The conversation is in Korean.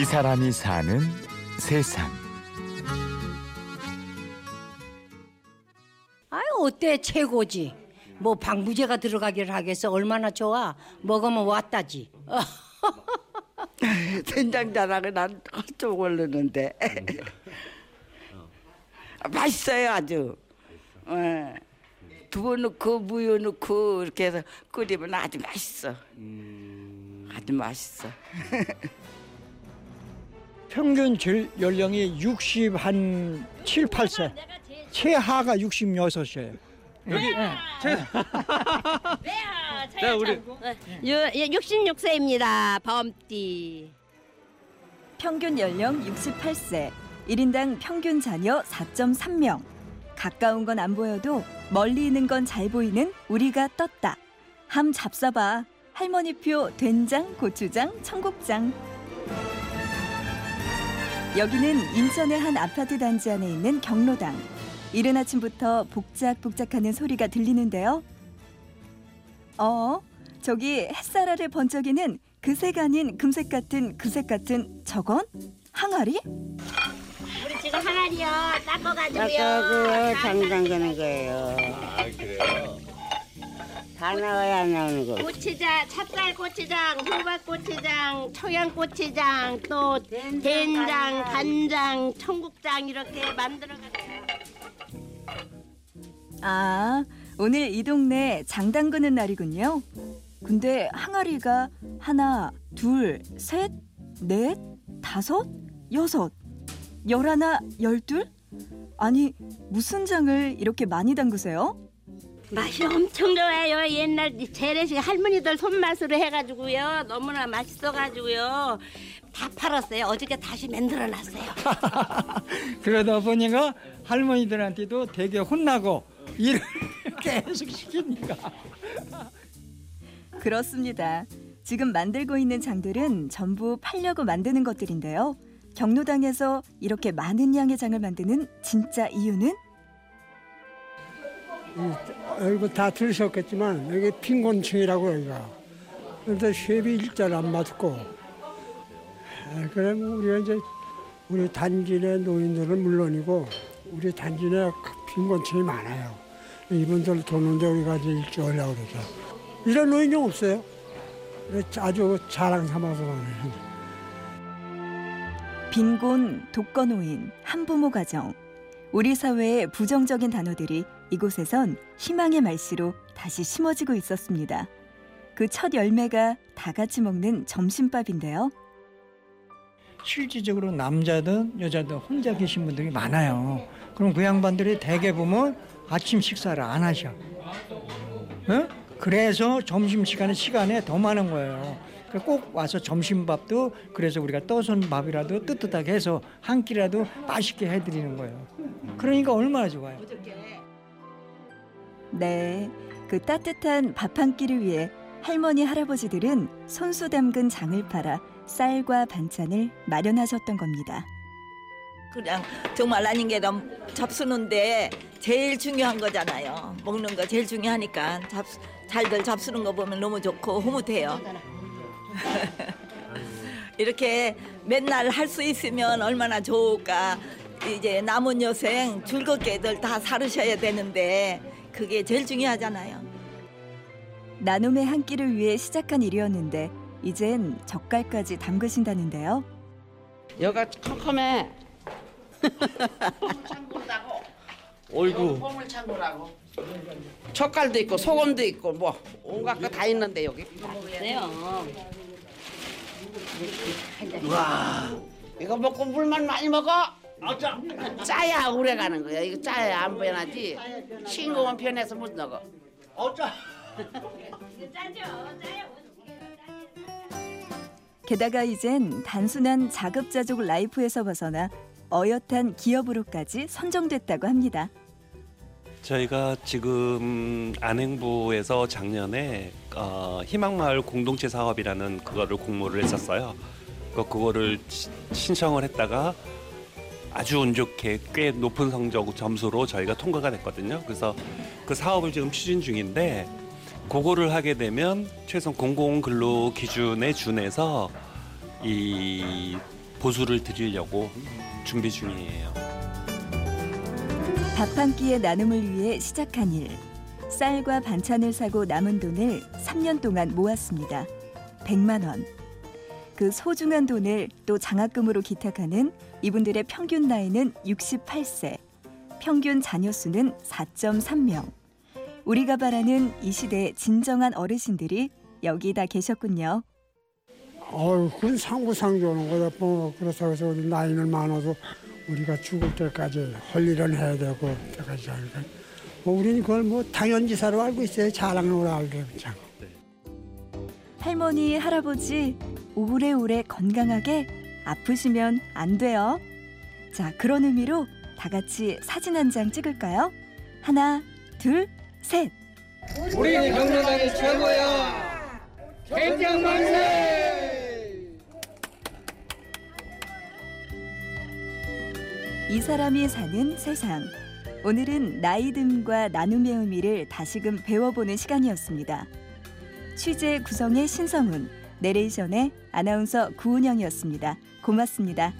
이 사람이 사는 세상. 아유 어때 최고지. 뭐 방부제가 들어가기를 하겠어 얼마나 좋아. 먹으면 왔다지. 어, 된장 자랑은 난 깜짝 모르는데 맛있어요 아주. 예. 두부 넣고 무유 넣고 이렇게 해서 끓이면 아주 맛있어. 아주 맛있어. 평균 질 연령이 60 한 7, 8세. 최하가 66이에요. 자, 우리 66세입니다. 범띠. 평균 연령 68세, 1인당 평균 자녀 4.3명. 가까운 건 안 보여도 멀리 있는 건 잘 보이는 우리가 떴다. 함 잡숴봐. 할머니표 된장, 고추장, 청국장. 여기는 인천의 한 아파트 단지 안에 있는 경로당. 이른 아침부터 복작복작하는 소리가 들리는데요. 어, 저기 햇살 아래 번쩍이는 그색 아닌 금색 같은 그색 같은 저건 항아리? 우리 지금 항아리요. 닦아가지고요. 깎아고 장장 가는 거예요. 아 그래요? 다 나와야 안 나오는 거. 고추장, 찹쌀 고추장, 호박 고추장, 청양 고추장, 또 된장, 간장, 청국장 이렇게 만들어가지고. 아, 오늘 이 동네 장 담그는 날이군요. 근데 항아리가 하나, 둘, 셋, 넷, 다섯, 여섯, 열하나, 열둘? 아니, 무슨 장을 이렇게 많이 담그세요? 맛이 엄청 좋아요. 옛날 재래식 할머니들 손맛으로 해가지고요. 너무나 맛있어가지고요. 다 팔았어요. 어저께 다시 만들어놨어요. 그러다 보니까 할머니들한테도 되게 혼나고 일을 계속 시키니까. 그렇습니다. 지금 만들고 있는 장들은 전부 팔려고 만드는 것들인데요. 경로당에서 이렇게 많은 양의 장을 만드는 진짜 이유는 이거 다 들으셨겠지만 여기 빈곤층이라고 여기가. 그런데 쉐비 일자를 안 맞고. 아, 그러면 우리가 이제 우리 단지 내 노인들은 물론이고 우리 단지 내 빈곤층이 많아요. 이분들 도는데 우리가 이제 일찍 오려고 그러죠. 이런 노인이 없어요. 아주 자랑 삼아서 하는 빈곤, 독거노인, 한부모 가정. 우리 사회의 부정적인 단어들이 이곳에선 희망의 말씨로 다시 심어지고 있었습니다. 그 첫 열매가 다 같이 먹는 점심밥인데요. 실질적으로 남자든 여자든 혼자 계신 분들이 많아요. 그럼 그 양반들이 대개 보면 아침 식사를 안 하셔. 어? 그래서 점심 시간에 시간에 더 많은 거예요. 꼭 와서 점심밥도 그래서 우리가 떠선 밥이라도 뜨뜻하게 해서 한 끼라도 맛있게 해드리는 거예요. 그러니까 얼마나 좋아요. 네, 그 따뜻한 밥 한 끼를 위해 할머니 할아버지들은 손수 담근 장을 팔아 쌀과 반찬을 마련하셨던 겁니다. 그냥 정말 아닌 게 잡수는데 제일 중요한 거잖아요. 먹는 거 제일 중요하니까 잡, 잘들 잡수는 거 보면 너무 좋고 흐뭇해요. 이렇게 맨날 할 수 있으면 얼마나 좋을까. 이제 남은 여생 즐겁게들 다 살으셔야 되는데 그게 제일 중요하잖아요. 나눔의 한 끼를 위해 시작한 일이었는데 이젠 젓갈까지 담그신다는데요. 여가 컴컴해. 어이구 보물창고라고. 젓갈도 있고 소금도 있고 뭐 온갖 거 다 있는데 여기. 네요. 와 이거 먹고 물만 많이 먹어. 짜야 오래 가는 거야. 이거 짜야 안 변하지. 싱거운 편해서 못 먹어. 게다가 이젠 단순한 자급자족 라이프에서 벗어나 어엿한 기업으로까지 선정됐다고 합니다. 저희가 지금 안행부에서 작년에 어, 희망마을 공동체 사업이라는 그거를 공모를 했었어요. 그 그거를 시- 신청을 했다가 아주 운 좋게 꽤 높은 성적 점수로 저희가 통과가 됐거든요. 그래서 그 사업을 지금 추진 중인데 그거를 하게 되면 최소 공공 근로 기준에 준해서 이 보수를 드리려고 준비 중이에요. 밥 한 끼의 나눔을 위해 시작한 일. 쌀과 반찬을 사고 남은 돈을 3년 동안 모았습니다. 100만 원. 그 소중한 돈을 또 장학금으로 기탁하는 이분들의 평균 나이는 68세. 평균 자녀 수는 4.3명. 우리가 바라는 이 시대의 진정한 어르신들이 여기 다 계셨군요. 어휴, 그건 상부상조는 거다. 뭐 그렇다고 해서 우리 나이는 많아도 우리가 죽을 때까지 할 일은 해야 되고 때까지 하니까 뭐 우리는 그걸 뭐 당연지사로 알고 있어요. 자랑으로 알게 그냥. 할머니, 할아버지 오래오래 건강하게 아프시면 안 돼요. 자, 그런 의미로 다 같이 사진 한 장 찍을까요? 하나, 둘, 셋. 우리 경로당이 최고야. 개짱만세. 이 사람이 사는 세상. 오늘은 나이듦과 나눔의 의미를 다시금 배워보는 시간이었습니다. 취재 구성의 신성훈, 내레이션의 아나운서 구은영이었습니다. 고맙습니다.